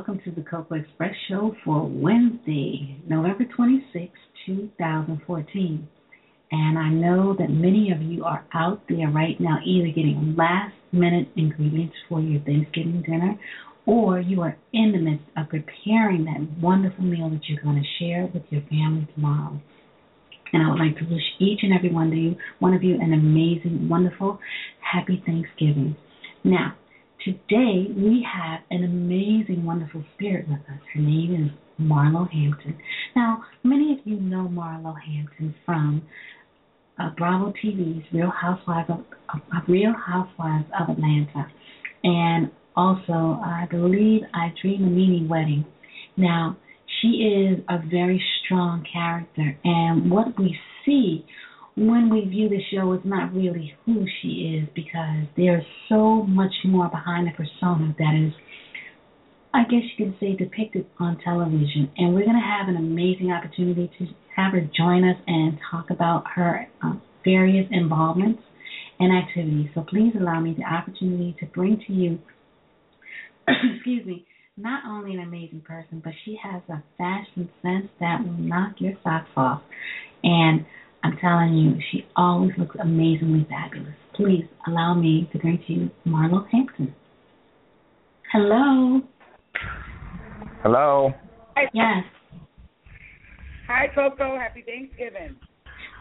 welcome to the Cocoa Express Show for Wednesday, November 26, 2014. And I know that many of you are out there right now either getting last minute ingredients for your Thanksgiving dinner or you are in the midst of preparing that wonderful meal that you're going to share with your family tomorrow. And I would like to wish each and every one of you, one of you, an amazing, wonderful, happy Thanksgiving. Now, Today we have an amazing, wonderful spirit with us. Her name is Marlo Hampton. Now, many of you know Marlo Hampton from uh, Bravo TV's Real Housewives of uh, Real Housewives of Atlanta, and also I believe I Dream of NeNe Wedding. Now, she is a very strong character, and what we see when we view the show, it's not really who she is because there's so much more behind the persona that is, I guess you could say, depicted on television. And we're going to have an amazing opportunity to have her join us and talk about her uh, various involvements and activities. So please allow me the opportunity to bring to you, excuse me, not only an amazing person, but she has a fashion sense that will knock your socks off. And I'm telling you, she always looks amazingly fabulous. Please allow me to greet you Marlo Hampton. Hello. Hello. Yes. Hi, Coco. Happy Thanksgiving.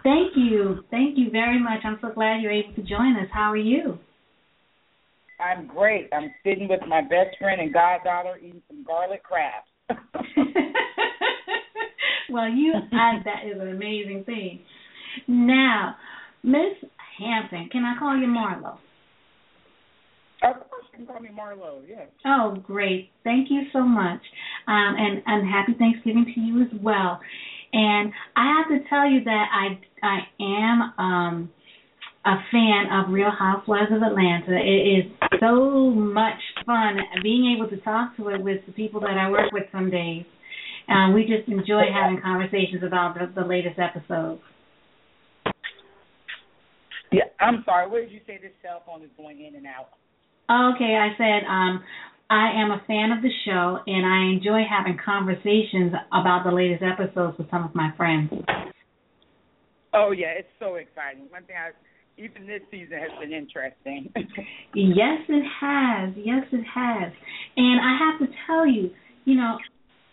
Thank you. Thank you very much. I'm so glad you're able to join us. How are you? I'm great. I'm sitting with my best friend and goddaughter eating some garlic crabs. well, you, I, that is an amazing thing. Now, Miss Hampton, can I call you Marlo? Of course, you can call me Marlo. Yes. Oh, great! Thank you so much, um, and and happy Thanksgiving to you as well. And I have to tell you that I I am um, a fan of Real Housewives of Atlanta. It is so much fun being able to talk to it with the people that I work with some days. Um, we just enjoy having conversations about the, the latest episodes. Yeah, I'm sorry. What did you say? This cell phone is going in and out. Okay, I said um, I am a fan of the show and I enjoy having conversations about the latest episodes with some of my friends. Oh yeah, it's so exciting. One thing I even this season has been interesting. yes, it has. Yes, it has. And I have to tell you, you know,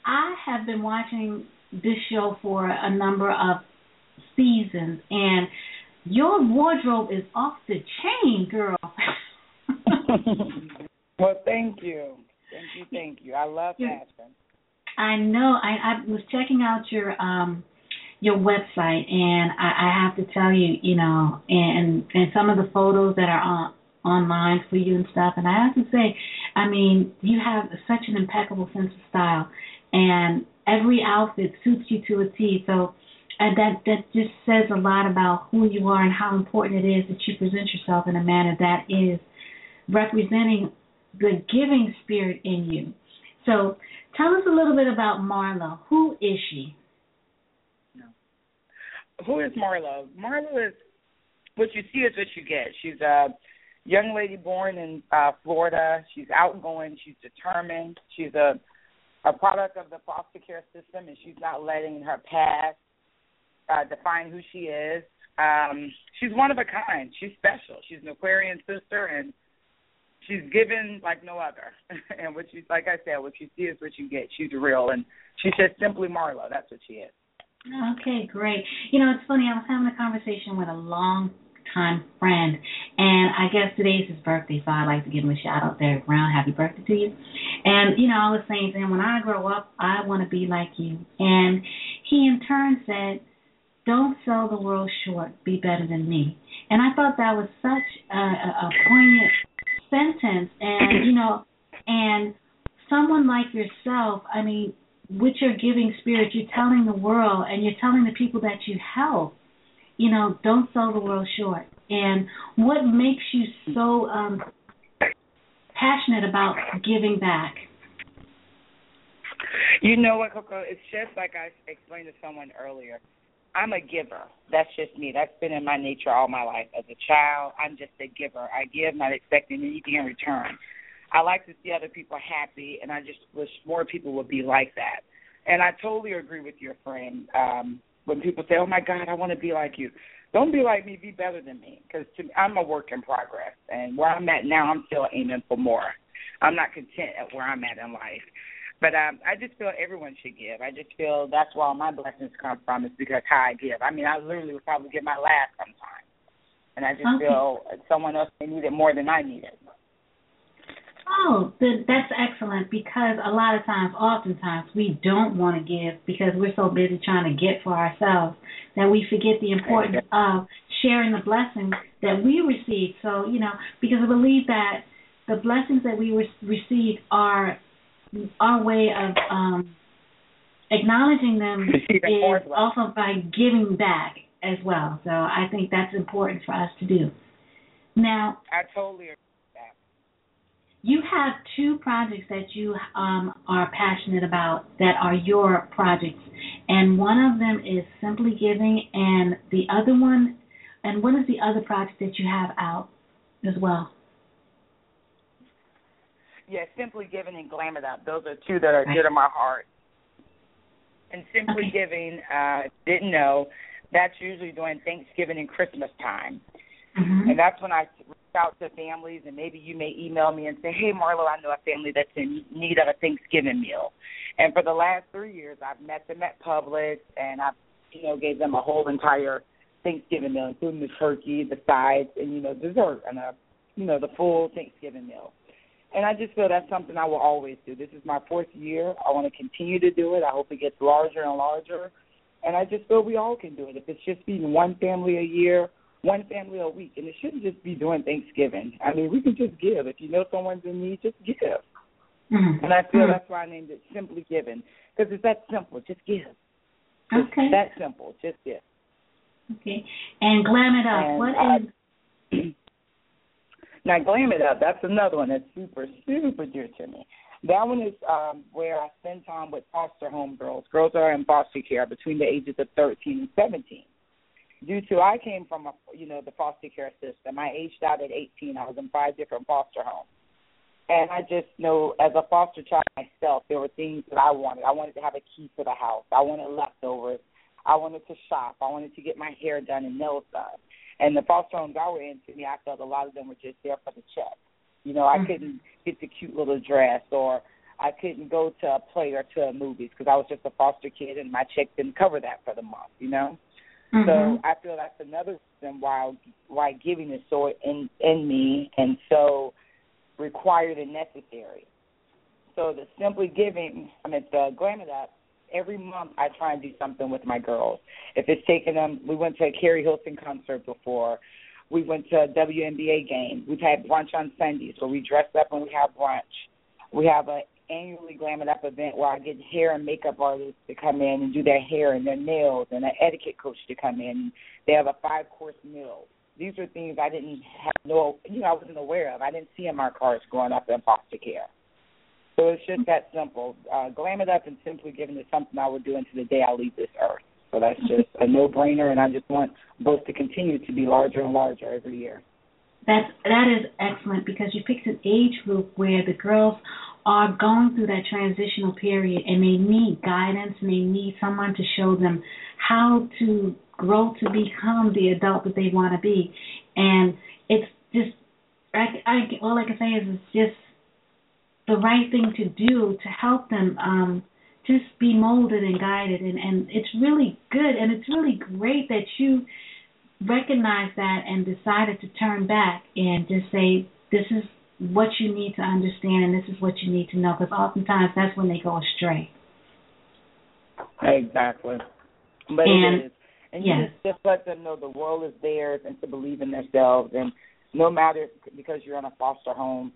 I have been watching this show for a number of seasons and your wardrobe is off the chain, girl. well, thank you. Thank you, thank you. I love fashion. I know. I, I was checking out your um your website and I, I have to tell you, you know, and and some of the photos that are on online for you and stuff and I have to say, I mean, you have such an impeccable sense of style and every outfit suits you to a T. So and that that just says a lot about who you are and how important it is that you present yourself in a manner that is representing the giving spirit in you. So, tell us a little bit about Marlo. Who is she? Who is Marlo? Marlo is what you see is what you get. She's a young lady born in uh Florida. She's outgoing. She's determined. She's a a product of the foster care system, and she's not letting her past uh, define who she is. Um, she's one of a kind. She's special. She's an Aquarian sister, and she's given like no other. and what you, like I said, what you see is what you get. She's real, and she's just simply Marlo. That's what she is. Okay, great. You know, it's funny. I was having a conversation with a long time friend, and I guess today's his birthday, so I'd like to give him a shout out there, Brown. Happy birthday to you. And you know, I was saying to him, when I grow up, I want to be like you. And he in turn said, don't sell the world short. Be better than me. And I thought that was such a, a, poignant sentence. And you know, and someone like yourself, I mean, with your giving spirit, you're telling the world and you're telling the people that you help, you know, don't sell the world short. And what makes you so um, passionate about giving back? You know what, Coco? It's just like I explained to someone earlier. I'm a giver. That's just me. That's been in my nature all my life. As a child, I'm just a giver. I give, not expecting anything in return. I like to see other people happy, and I just wish more people would be like that. And I totally agree with your friend. Um, when people say, "Oh my God, I want to be like you," don't be like me. Be better than me, because I'm a work in progress, and where I'm at now, I'm still aiming for more. I'm not content at where I'm at in life. But um, I just feel everyone should give. I just feel that's where all my blessings come from is because how I give. I mean, I literally would probably give my last sometimes, and I just okay. feel someone else may need it more than I need it. Oh, that's excellent because a lot of times, oftentimes, we don't want to give because we're so busy trying to get for ourselves that we forget the importance of sharing the blessings that we receive. So, you know, because I believe that the blessings that we re- receive are our way of um, acknowledging them is also by giving back as well. So I think that's important for us to do. Now, I totally agree with That you have two projects that you um, are passionate about that are your projects, and one of them is Simply Giving, and the other one, and what is the other project that you have out as well? Yeah, Simply Giving and Glam It Up. Those are two that are dear to my heart. And Simply okay. Giving, uh, didn't know, that's usually during Thanksgiving and Christmas time. Mm-hmm. And that's when I reach out to families, and maybe you may email me and say, "Hey, Marlo, I know a family that's in need of a Thanksgiving meal." And for the last three years, I've met them at Publix, and I've you know gave them a whole entire Thanksgiving meal, including the turkey, the sides, and you know dessert, and a you know the full Thanksgiving meal. And I just feel that's something I will always do. This is my fourth year. I want to continue to do it. I hope it gets larger and larger. And I just feel we all can do it. If it's just feeding one family a year one family a week, and it shouldn't just be during Thanksgiving. I mean, we can just give. If you know someone's in need, just give. Mm-hmm. And I feel mm-hmm. that's why I named it Simply Giving because it's that simple. Just give. It's okay. That simple. Just give. Okay. And glam it up. And what I, is? now glam it up. That's another one that's super super dear to me. That one is um, where I spend time with foster home girls. Girls that are in foster care between the ages of 13 and 17 due to I came from a you know the foster care system. I aged out at 18. I was in five different foster homes, and I just know as a foster child myself, there were things that I wanted. I wanted to have a key to the house. I wanted leftovers. I wanted to shop. I wanted to get my hair done and nails done. And the foster homes I were in, to me, I felt a lot of them were just there for the check. You know, I mm-hmm. couldn't get the cute little dress or I couldn't go to a play or to a movies because I was just a foster kid and my check didn't cover that for the month, you know? Mm-hmm. So I feel that's another reason why why giving is so in in me and so required and necessary. So the simply giving, I mean the glam it up. Every month I try and do something with my girls. If it's taking them, we went to a Keri Hilson concert before. We went to a WNBA game. We've had brunch on Sundays where we dress up and we have brunch. We have a annually Glam It Up event where I get hair and makeup artists to come in and do their hair and their nails and an etiquette coach to come in. They have a five course meal. These are things I didn't have no you know, I wasn't aware of. I didn't see in my cards growing up in foster care. So it's just that simple. Uh, glam it up and simply giving is something I will do until the day I leave this earth. So that's just a no brainer and I just want both to continue to be larger and larger every year. That's that is excellent because you picked an age group where the girls are going through that transitional period and they need guidance and they need someone to show them how to grow to become the adult that they want to be. And it's just, I, I, all I can say is it's just the right thing to do to help them um, just be molded and guided. And, and it's really good and it's really great that you recognize that and decided to turn back and just say, this is what you need to understand and this is what you need to know because oftentimes that's when they go astray. Exactly. But and, it is. And you Yes. just, just let them know the world is theirs and to believe in themselves. And no matter because you're in a foster home,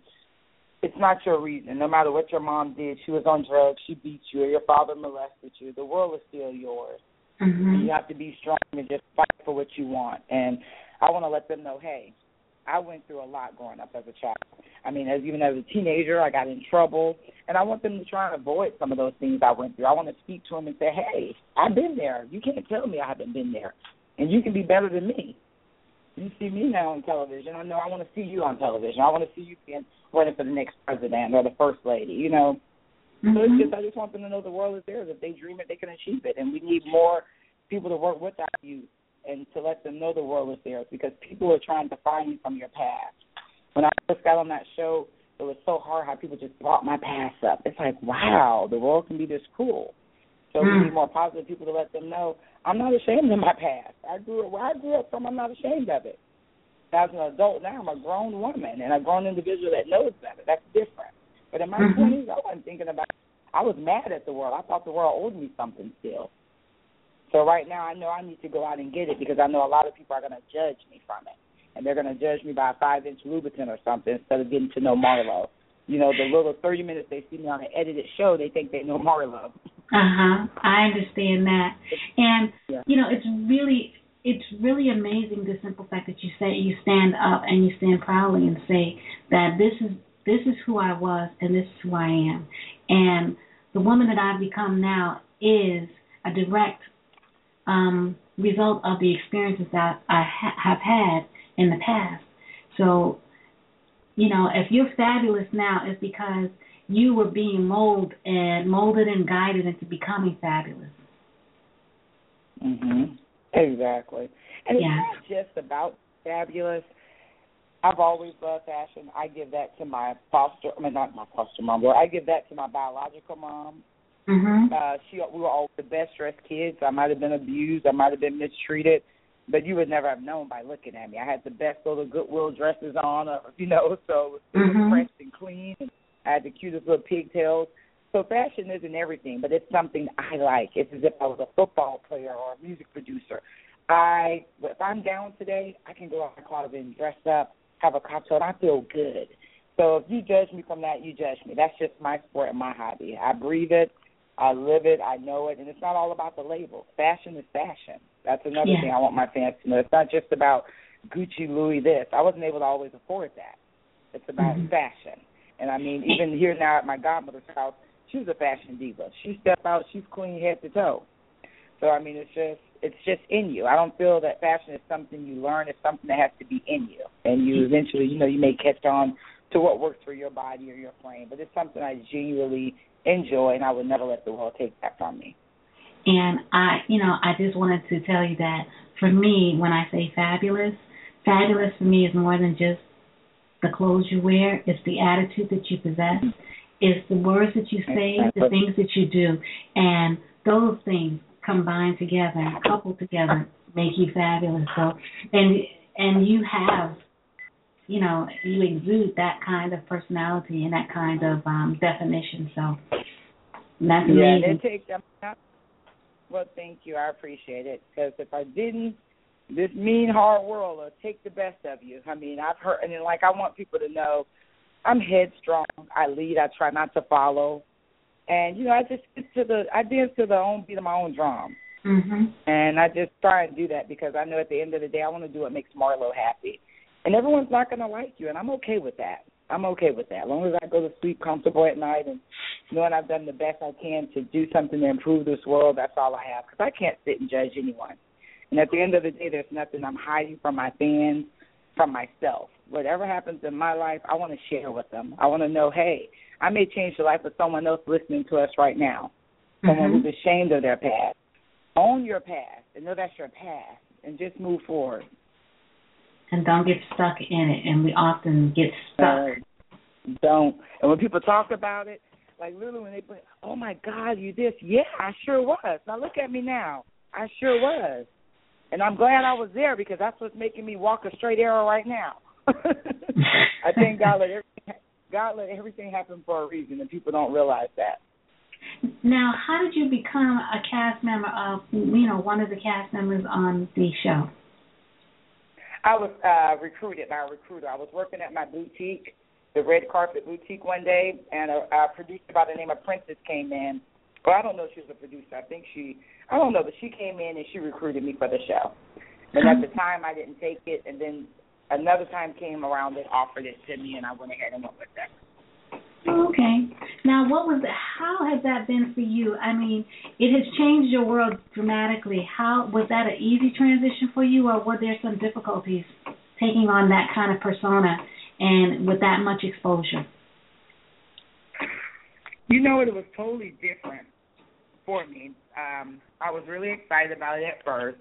it's not your reason. No matter what your mom did, she was on drugs, she beat you, or your father molested you. The world is still yours. Mhm. You have to be strong and just fight for what you want. And I want to let them know, hey, I went through a lot growing up as a child. I mean, as even as a teenager, I got in trouble, and I want them to try and avoid some of those things I went through. I want to speak to them and say, hey, I've been there. You can't tell me I haven't been there, and you can be better than me. You see me now on television. I know I want to see you on television. I want to see you being running for the next president or the first lady. You know, so it's Mhm. just I just want them to know the world is theirs. If they dream it, they can achieve it. And we need more people to work with our youth and to let them know the world is theirs because people are trying to find you from your past. When I first got on that show, it was so hard how people just brought my past up. It's like, wow, the world can be this cruel. So we Mm. need more positive people to let them know I'm not ashamed of my past. I grew up where I grew up from. I'm not ashamed of it. As an adult now, I'm a grown woman and a grown individual that knows better. That's different. But in my Mhm. 20s, I wasn't thinking about. I was mad at the world. I thought the world owed me something still. So right now, I know I need to go out and get it because I know a lot of people are going to judge me from it, and they're going to judge me by a five-inch Louboutin or something instead of getting to know Marlo. You know, the little 30 minutes they see me on an edited show, they think they know Marlo. Uh huh. I understand that, and Yeah. you know, it's really, it's really amazing the simple fact that you say you stand up and you stand proudly and say that this is this is who I was and this is who I am, and the woman that I've become now is a direct um, result of the experiences that I ha- have had in the past. So, you know, if you're fabulous now, it's because you were being molded and molded and guided into becoming fabulous. Mhm. Exactly. And it's not just about fabulous. I've always loved fashion. I give that to my foster I mean not my foster mom, but I give that to my biological mom. Mhm. Uh she we were all the best dressed kids. I might have been abused, I might have been mistreated, but you would never have known by looking at me. I had the best little goodwill dresses on, uh, you know, so it was Mhm. fresh and clean and I had the cutest little pigtails. So fashion isn't everything, but it's something I like. It's as if I was a football player or a music producer. I if I'm down today, I can go out my closet and dress up, have a cocktail, and I feel good. So if you judge me from that, you judge me. That's just my sport and my hobby. I breathe it, I live it, I know it, and it's not all about the label. Fashion is fashion. That's another Yeah. thing I want my fans to know. It's not just about Gucci, Louis, this. I wasn't able to always afford that. It's about Mhm. fashion. And I mean, even here now at my godmother's house, she was a fashion diva. She step out, she's clean head to toe. So I mean, it's just it's just in you. I don't feel that fashion is something you learn. It's something that has to be in you, and you mm-hmm. eventually, you know, you may catch on to what works for your body or your frame. But it's something I genuinely enjoy, and I would never let the world take that from me. And I, you know, I just wanted to tell you that for me, when I say fabulous, fabulous for me is more than just the clothes you wear. It's the attitude that you possess. It's the words that you say, the things that you do, and those things combined together, coupled together, make you fabulous. So, and and you have, you know, you exude that kind of personality and that kind of um definition. So that's Yeah, amazing. takes. Well, thank you. I appreciate it because if I didn't, this mean hard world will take the best of you. I mean, I've heard, and like I want people to know, I'm headstrong. I lead. I try not to follow, and you know, I just get to the. I dance to the own beat of my own drum, Mhm. and I just try and do that because I know at the end of the day, I want to do what makes Marlo happy, and everyone's not going to like you, and I'm okay with that. I'm okay with that. As long as I go to sleep comfortable at night and knowing I've done the best I can to do something to improve this world, that's all I have. Because I can't sit and judge anyone. And at the end of the day, there's nothing I'm hiding from my fans, from myself. Whatever happens in my life, I want to share with them. I want to know, hey, I may change the life of someone else listening to us right now. Someone Mhm. who's ashamed of their past. Own your past and know that's your past and just move forward. and don't get stuck in it. And we often get stuck. Uh, don't. And when people talk about it, like literally when they put, oh my God, you this? Yeah, I sure was. Now look at me now. I sure was. And I'm glad I was there because that's what's making me walk a straight arrow right now. I think God let everything, God let everything happen for a reason, and people don't realize that. Now, how did you become a cast member of, you know, one of the cast members on the show? I was uh, recruited by a recruiter. I was working at my boutique, the Red Carpet Boutique, one day, and a, a producer by the name of Princess came in. Well, I don't know if she was a producer. I think she, I don't know, but she came in and she recruited me for the show. And at the time, I didn't take it, and then another time came around and offered it to me, and I went ahead and went with that. Okay. Now, what was how has that been for you? I mean, it has changed your world dramatically. How was that an easy transition for you, or were there some difficulties taking on that kind of persona and with that much exposure? You know, it was totally different for me. Um, I was really excited about it at first.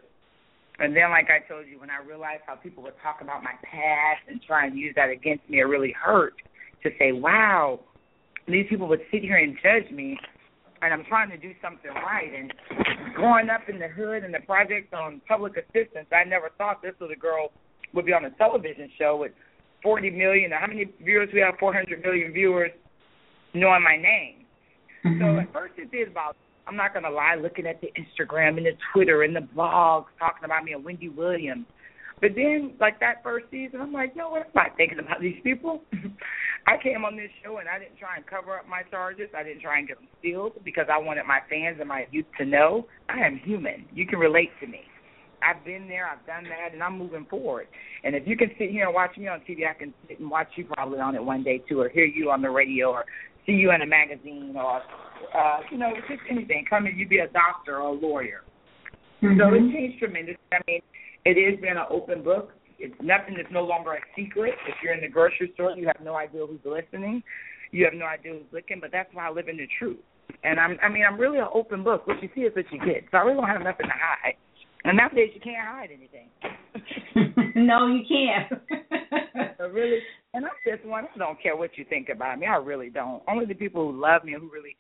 And then, like I told you, when I realized how people would talk about my past and try and use that against me, it really hurt to say, wow, these people would sit here and judge me, and I'm trying to do something right. And growing up in the hood and the projects on public assistance, I never thought this little girl would be on a television show with 40 million. How many viewers we have? 400 million viewers knowing my name. Mm-hmm. So at first it did about. I'm not gonna lie, looking at the Instagram and the Twitter and the blogs talking about me and Wendy Williams. But then, like that first season, I'm like, no, I'm not thinking about these people. I came on this show and I didn't try and cover up my charges. I didn't try and get them sealed because I wanted my fans and my youth to know I am human. You can relate to me. I've been there, I've done that, and I'm moving forward. And if you can sit here and watch me on TV, I can sit and watch you probably on it one day too, or hear you on the radio, or see you in a magazine, or uh, you know, just anything. Come and you be a doctor or a lawyer. Mm-hmm. So it changed tremendously. I mean, it has been an open book it's nothing that's no longer a secret. If you're in the grocery store, you have no idea who's listening. You have no idea who's looking, but that's why I live in the truth. And I'm, I mean, I'm really an open book. What you see is what you get. So I really don't have nothing to hide. And nowadays, you can't hide anything. no, you can't. so really, and I'm just one. I don't care what you think about me. I really don't. Only the people who love me who really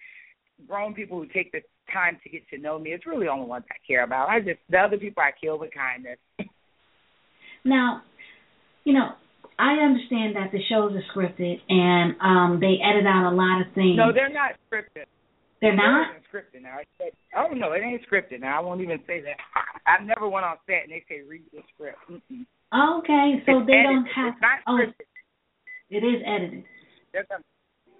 grown people who take the time to get to know me. It's really the only ones I care about. I just the other people I kill with kindness. Now, you know, I understand that the shows are scripted and um they edit out a lot of things. No, they're not scripted. They're not scripted now. I said, oh no, it ain't scripted now. I won't even say that. I never went on set and they say read the script. Mm-mm. Okay, so it's they edited. don't have. It's not oh, scripted. It is edited.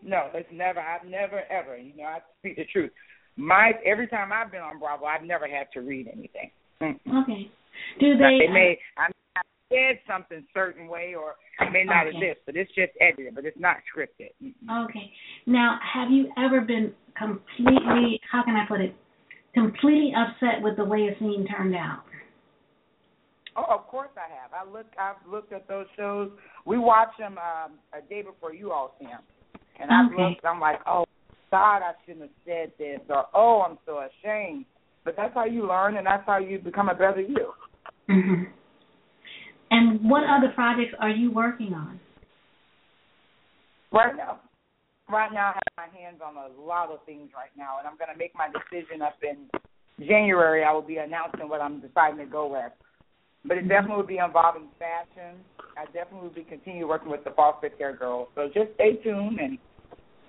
no, it's never. I've never ever. You know, I speak the truth. My every time I've been on Bravo, I've never had to read anything. Mm-mm. Okay. Do they? They may. Uh, I said something certain way, or it may not okay. this, but it's just edited, but it's not scripted. Okay. Now, have you ever been completely? How can I put it? Completely upset with the way a scene turned out. Oh, of course I have. I look. I've looked at those shows. We watch them um, a day before you all see them, and I've okay. looked. I'm like, oh God, I shouldn't have said this, or oh, I'm so ashamed. But that's how you learn, and that's how you become a better you. Mhm. And what other projects are you working on? Right now, right now I have my hands on a lot of things right now, and I'm going to make my decision up in January. I will be announcing what I'm deciding to go with. But it mm-hmm. definitely will be involving fashion. I definitely will be continue working with the Fit Hair Girls. So just stay tuned, and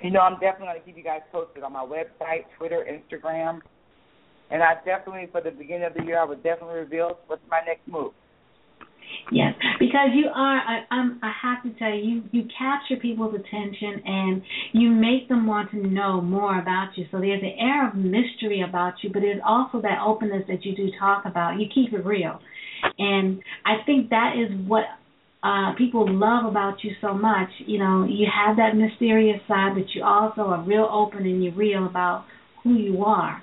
you know I'm definitely going to keep you guys posted on my website, Twitter, Instagram, and I definitely for the beginning of the year I would definitely reveal what's my next move. Yes, because you are. I, I'm. I have to tell you, you capture people's attention and you make them want to know more about you. So there's an air of mystery about you, but there's also that openness that you do talk about. You keep it real, and I think that is what uh people love about you so much. You know, you have that mysterious side, but you also are real open and you're real about who you are.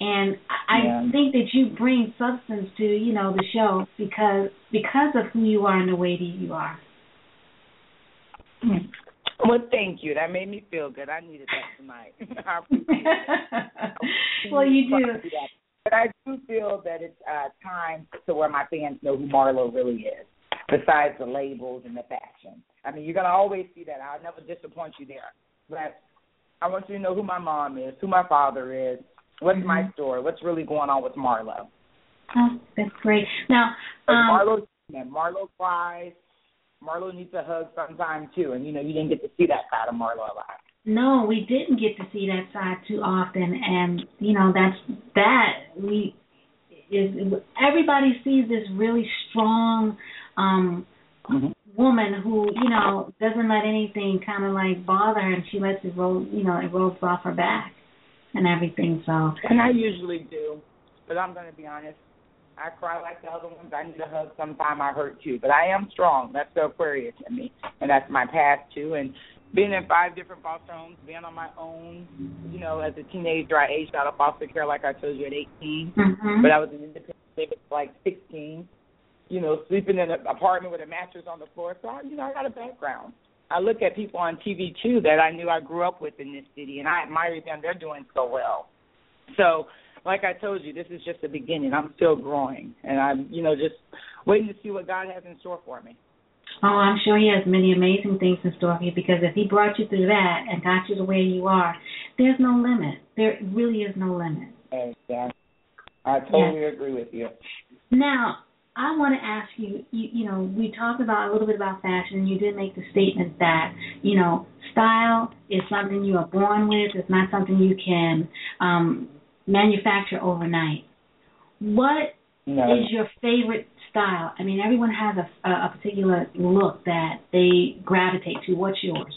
And I yeah. think that you bring substance to, you know, the show because because of who you are and the way that you are. Hmm. Well, thank you. That made me feel good. I needed that tonight. I well, you do. But I do feel that it's uh, time to where my fans know who Marlo really is, besides the labels and the fashion. I mean, you're going to always see that. I'll never disappoint you there. But I want you to know who my mom is, who my father is, What's mm-hmm. my story? What's really going on with Marlo? Oh, that's great. Now, um, Marlo, Marlo cries. Marlo needs a hug sometime too, and you know you didn't get to see that side of Marlo a lot. No, we didn't get to see that side too often, and you know that's that we is everybody sees this really strong um Mm-hmm. woman who you know doesn't let anything kind of like bother her, and she lets it roll, you know, it rolls off her back and everything. So And I usually do, but I'm going to be honest. I cry like the other ones. I need a hug sometime. I hurt too, but I am strong. That's the Aquarius in me, and that's my past too. And being in five different foster homes, being on my own, you know, as a teenager, I aged out of foster care, like I told you, at 18. mhm. But I was an independent living at like 16. You know, sleeping in an apartment with a mattress on the floor. So, I, you know, I got a background. I look at people on TV too that I knew I grew up with in this city, and I admire them. They're doing so well. So, like I told you, this is just the beginning. I'm still growing, and I'm, you know, just waiting to see what God has in store for me. Oh, I'm sure he has many amazing things in store for you because if he brought you through that and got you to where you are, there's no limit. There really is no limit. Uh, I totally agree with you. Now, I want to ask you, you, you know, we talked about a little bit about fashion, and you did make the statement that, you know, style is something you are born with. It's not something you can um, manufacture overnight. What No. is your favorite style? I mean, everyone has a, a particular look that they gravitate to. What's yours?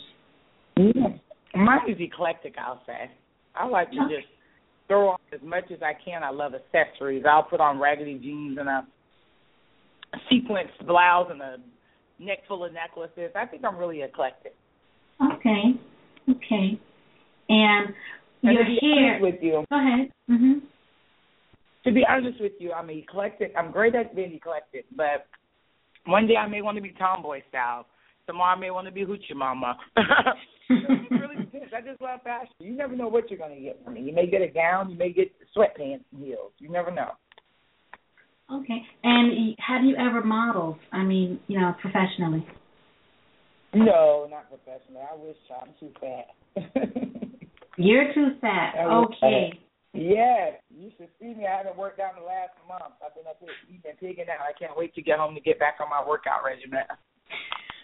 Mine is eclectic, I'll say. I like to Okay. just throw on as much as I can. I love accessories. I'll put on raggedy jeans and a sequence blouse and a neck full of necklaces. I think I'm really eclectic. Okay, okay. And And your hair. with you, Go ahead. Mhm. To be honest with you, I'm eclectic. I'm great at being eclectic, but one day I may want to be tomboy style. Tomorrow I may want to be hoochie mama. it really depends. I just love fashion. You never know what you're going to get from me. You may get a gown. You may get sweatpants and heels. You never know. Okay. And have you ever modeled? I mean, you know, professionally. No, not professionally. I wish I'm too fat. You're too fat. Okay. Yes, you should see me. I haven't worked out in the last month. I've been up here eating and pigging out. I can't wait to get home to get back on my workout regimen.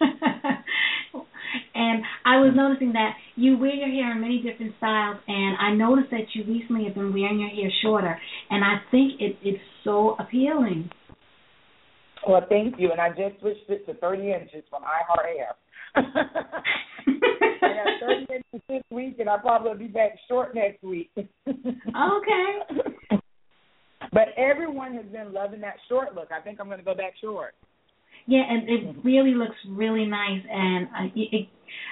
and I was noticing that you wear your hair in many different styles, and I noticed that you recently have been wearing your hair shorter, and I think it, it's so appealing. Well, thank you. And I just switched it to 30 inches from I Heart Hair. I got 30 inches this week, and I'll probably be back short next week. Okay. But everyone has been loving that short look. I think I'm going to go back short. Yeah, and it really looks really nice, and uh, it, it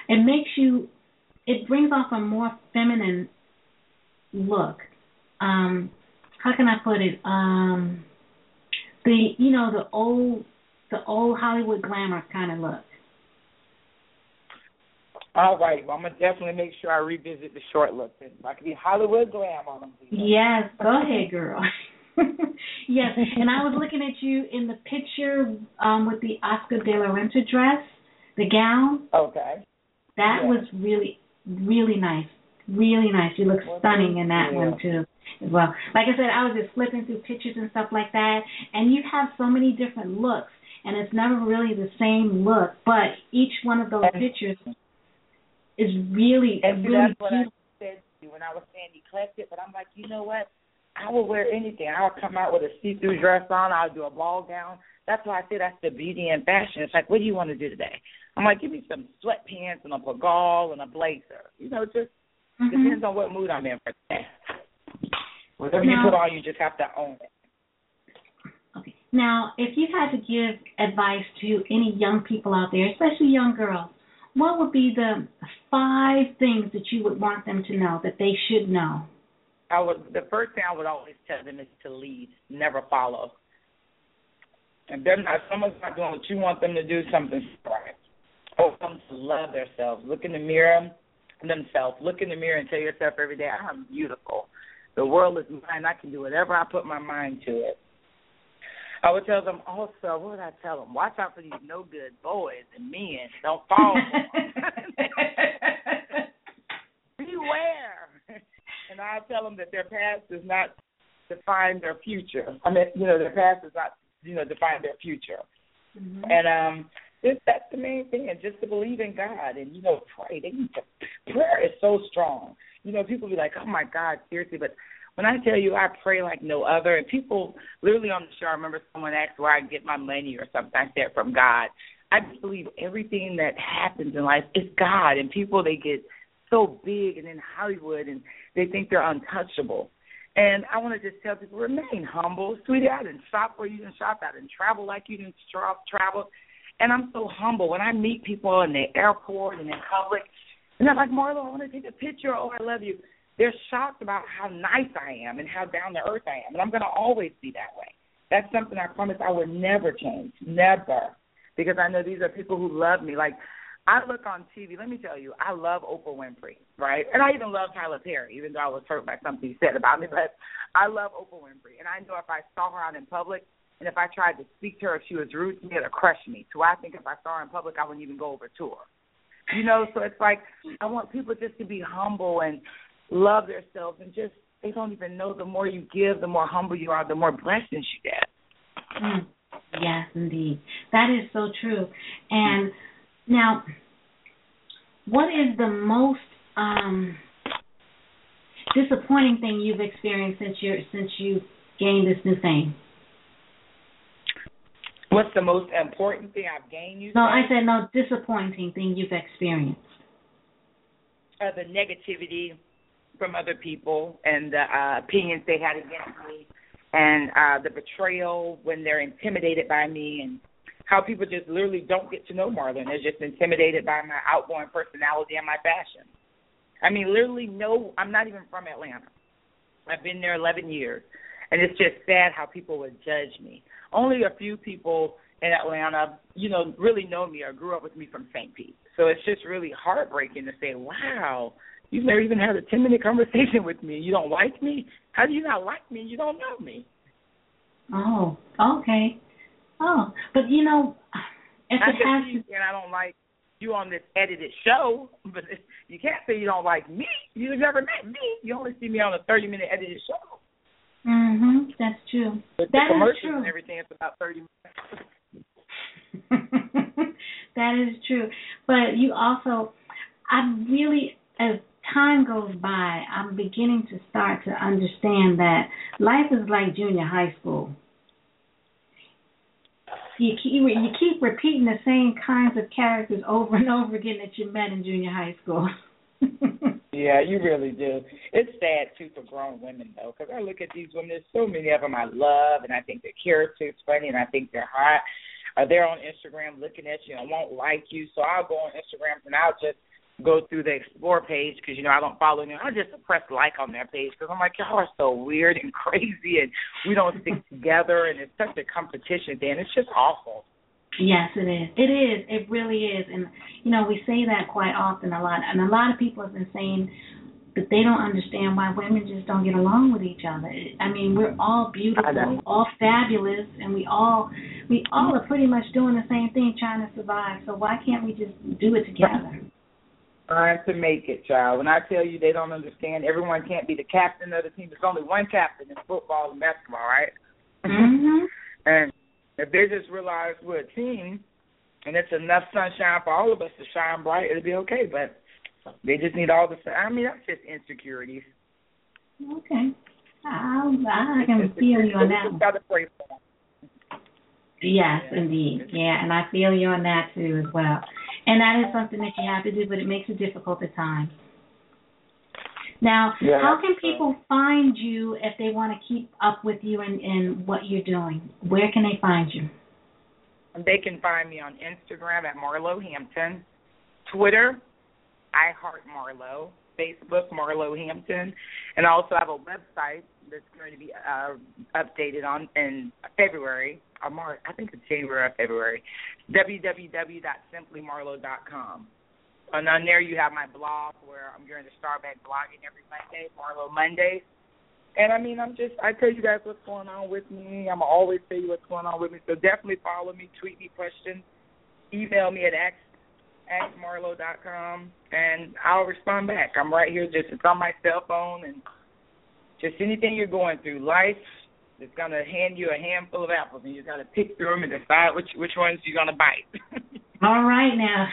it makes you, it brings off a more feminine look. Um, how can I put it? Um, the you know the old the old Hollywood glamour kind of look. All right. Well, I'm going to definitely make sure I revisit the short look. I could be Hollywood glam on them. Yes, go ahead, girl. yes, and I was looking at you in the picture um, with the Oscar de la Renta dress, the gown. Okay. That Yeah. was really, really nice. Really nice. You look stunning in that you. one too, as well. Like I said, I was just flipping through pictures and stuff like that, and you have so many different looks, and it's never really the same look, but each one of those pictures is really, And really that's what. I said to you when I was saying eclectic. But I'm like, you know what? I will wear anything. I'll come out with a see-through dress on. I'll do a ball gown. That's why I say that's the beauty in fashion. It's like, what do you want to do today? I'm like, give me some sweatpants and a pagol and a blazer. You know, just Mhm. depends on what mood I'm in for the day. Whatever Now- you put on, you just have to own it. Okay. Now, if you had to give advice to any young people out there, especially young girls, what would be the five things that you would want them to know that they should know? I would the first thing I would always tell them is to lead, never follow. And they're not someone's not doing what you want them to do, something's right. Or them to love themselves. Look in the mirror themselves. Look in the mirror and tell yourself every day, I'm beautiful. The world is mine. I can do whatever I put my mind to it. I would tell them also, what would I tell them? Watch out for these no good boys and men. Don't fall. Beware. And I tell them that their past does not define their future. I mean, you know, their past does not, you know, define their future. Mhm. And um, just that's the main thing, and just to believe in God and you know pray. They need to, prayer is so strong. You know, people be like, "Oh my God, seriously," but when I tell you I pray like no other, and people literally on the show, I remember someone asked where I get my money or something. I said from God. I believe everything that happens in life is God, and people they get so big and in Hollywood and they think they're untouchable. And I want to just tell people remain humble, sweetie. I didn't shop where you didn't shop. I didn't travel like you didn't travel. And I'm so humble when I meet people in the airport and in public, and they're like, Marlo, I want to take a picture. Oh, I love you. They're shocked about how nice I am and how down to earth I am. And I'm going to always be that way. That's something I promise I will never change. Never. Because I know these are people who love me. Like, I look on TV. Let me tell you, I love Oprah Winfrey, right? And I even love Tyler Perry, even though I was hurt by something he said about me. But I love Oprah Winfrey, and I know if I saw her out in public, and if I tried to speak to her, if she was rude to me, it'd crush me. So I think if I saw her in public, I wouldn't even go over to her. You know, so it's like I want people just to be humble and love themselves, and just they don't even know. The more you give, the more humble you are, the more blessings you get. Mm. Yes, indeed, that is so true. And now, what is the most um, disappointing thing you've experienced since you since you gained this new fame? What's the most important thing I've gained? You no, I said no disappointing thing you've experienced. Uh, the negativity from other people and the uh, opinions they had against me, and uh, the betrayal when they're intimidated by me, and how people just literally don't get to know Marlon. They're just intimidated by my outgoing personality and my fashion. I mean, literally, no, I'm not even from Atlanta. I've been there 11 years, and it's just sad how people would judge me. Only a few people in Atlanta, you know, really know me or grew up with me from St. Pete. So it's just really heartbreaking to say, wow, you've never even had a 10 minute conversation with me. You don't like me? How do you not like me? You don't know me. Oh, okay. Oh, but you know, if I it has you, and I don't like you on this edited show, but you can't say you don't like me. You've never met me. You only see me on a 30 minute edited show. Mhm. That's true. But that the commercials is true. and everything it's about 30 minutes. that is true. But you also, I really, as time goes by, I'm beginning to start to understand that life is like junior high school. You keep you keep repeating the same kinds of characters over and over again that you met in junior high school. yeah, you really do. It's sad too for grown women though, because I look at these women. There's so many of them I love, and I think their character's funny, and I think they're hot. Are they're on Instagram looking at you and won't like you, so I'll go on Instagram and I'll just go through the explore page because you know I don't follow them. I just press like on their page because I'm like y'all are so weird and crazy and we don't stick together and it's such a competition thing. It's just awful. Yes, it is. It is. It really is. And you know we say that quite often a lot, and a lot of people have been saying that they don't understand why women just don't get along with each other. I mean, we're all beautiful, all fabulous, and we all we all are pretty much doing the same thing, trying to survive. So why can't we just do it together? Trying to make it, child. When I tell you they don't understand, everyone can't be the captain of the team. There's only one captain in football and basketball, right? Mhm. and if they just realize we're a team, and it's enough sunshine for all of us to shine bright, it'll be okay. But they just need all the. sun. I mean, that's just insecurities. Okay. I, I can feel you on that. Just gotta pray for them. Yes, indeed. Yeah, and I feel you on that too as well. And that is something that you have to do, but it makes it difficult at times. Now, Yeah, how can people find you if they want to keep up with you and, and what you're doing? Where can they find you? They can find me on Instagram at Marlo Hampton, Twitter, I Heart Marlo, Facebook Marlo Hampton, and I also have a website that's going to be uh, updated on in February. Uh, or March, I think it's January or February. www.simplymarlo.com. And on there you have my blog where I'm going to start back blogging every Monday, Marlo Mondays. And I mean, I'm just, I tell you guys what's going on with me. I'm always tell you what's going on with me. So definitely follow me, tweet me questions, email me at x at com, and I'll respond back. I'm right here. Just it's on my cell phone, and just anything you're going through, life is gonna hand you a handful of apples, and you gotta pick through them and decide which which ones you're gonna bite. All right now.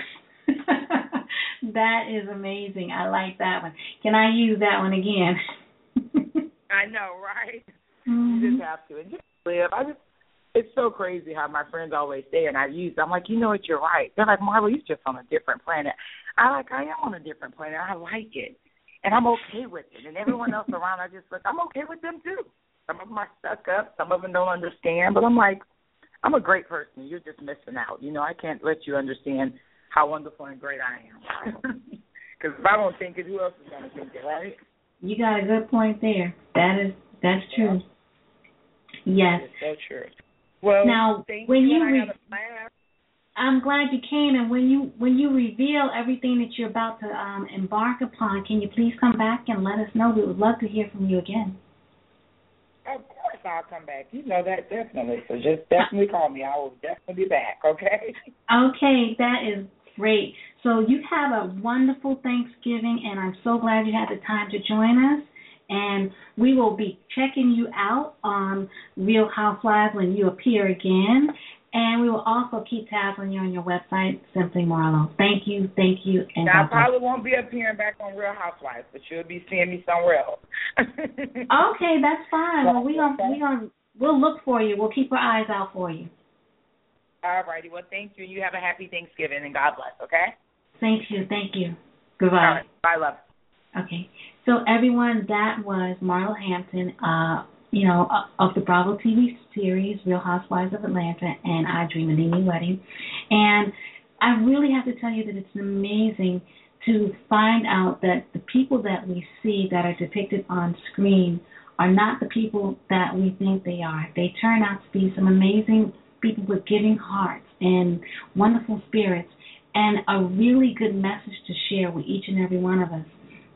that is amazing. I like that one. Can I use that one again? I know, right? Mm-hmm. You just have to. And just live. I just it's so crazy how my friends always say and I use I'm like, you know what, you're right. They're like, Marla, you're just on a different planet. I like I am on a different planet. I like it. And I'm okay with it. And everyone else around I just like I'm okay with them too. Some of them are stuck up, some of them don't understand, but I'm like, I'm a great person. You're just missing out. You know, I can't let you understand how wonderful and great I am. Because if I don't think it, who else is going to think it, right? You got a good point there. That is that's true. Yes. It's so true. Well, now thank when you, you re- I have a blast. I'm glad you came, and when you when you reveal everything that you're about to um, embark upon, can you please come back and let us know? We would love to hear from you again. Course, I'll come back. You know that definitely. So just definitely call me. I will definitely be back. Okay. Okay, that is great. So you have a wonderful Thanksgiving, and I'm so glad you had the time to join us. And we will be checking you out on Real Housewives when you appear again. And we will also keep tabs on you on your website, Simply Marlo. Thank you, thank you, and Now I probably won't be appearing back on Real Housewives, but you'll be seeing me somewhere else. Okay, that's fine. Well, we gonna we gonna we'll look for you. We'll keep our eyes out for you. All righty. Well, thank you. You have a happy Thanksgiving and God bless. Okay. Thank you, thank you. Goodbye. right. Bye, love. Okay. So everyone, that was Marlo Hampton, uh, you know, of the Bravo TV series Real Housewives of Atlanta and I Dream of NeNe Wedding. And I really have to tell you that it's amazing to find out that the people that we see that are depicted on screen are not the people that we think they are. They turn out to be some amazing people with giving hearts and wonderful spirits and a really good message to share with each and every one of us.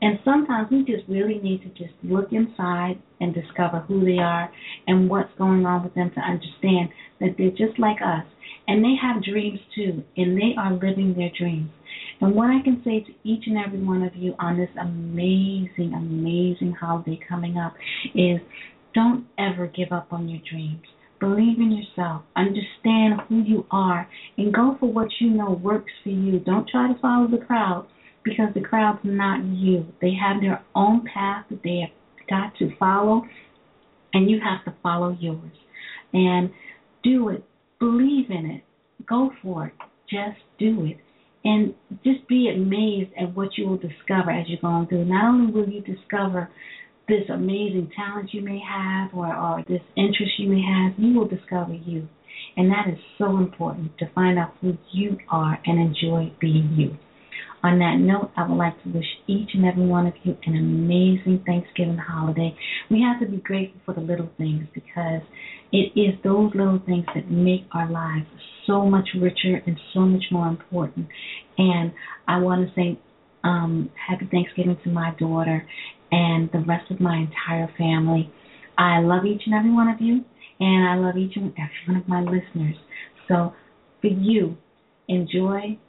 And sometimes we just really need to just look inside and discover who they are and what's going on with them to understand that they're just like us. And they have dreams too, and they are living their dreams. And what I can say to each and every one of you on this amazing, amazing holiday coming up is don't ever give up on your dreams. Believe in yourself. Understand who you are and go for what you know works for you. Don't try to follow the crowd because the crowd's not you. They have their own path that they have got to follow, and you have to follow yours. And do it. Believe in it. Go for it. Just do it. And just be amazed at what you will discover as you're going through. Not only will you discover this amazing talent you may have or, or this interest you may have, you will discover you. And that is so important to find out who you are and enjoy being you. On that note, I would like to wish each and every one of you an amazing Thanksgiving holiday. We have to be grateful for the little things because it is those little things that make our lives so much richer and so much more important. And I want to say um, happy Thanksgiving to my daughter and the rest of my entire family. I love each and every one of you, and I love each and every one of my listeners. So, for you, enjoy,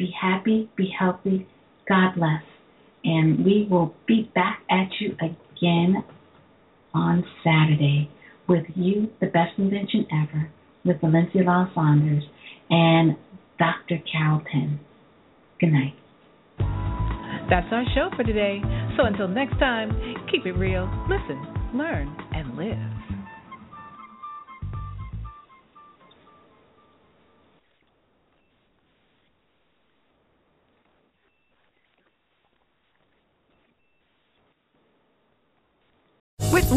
be happy, be healthy. God bless. And we will be back at you again on Saturday with you, the best invention ever, with Valencia Law Saunders and Dr. Carol Penn. Good night. That's our show for today. So until next time, keep it real, listen, learn, and live.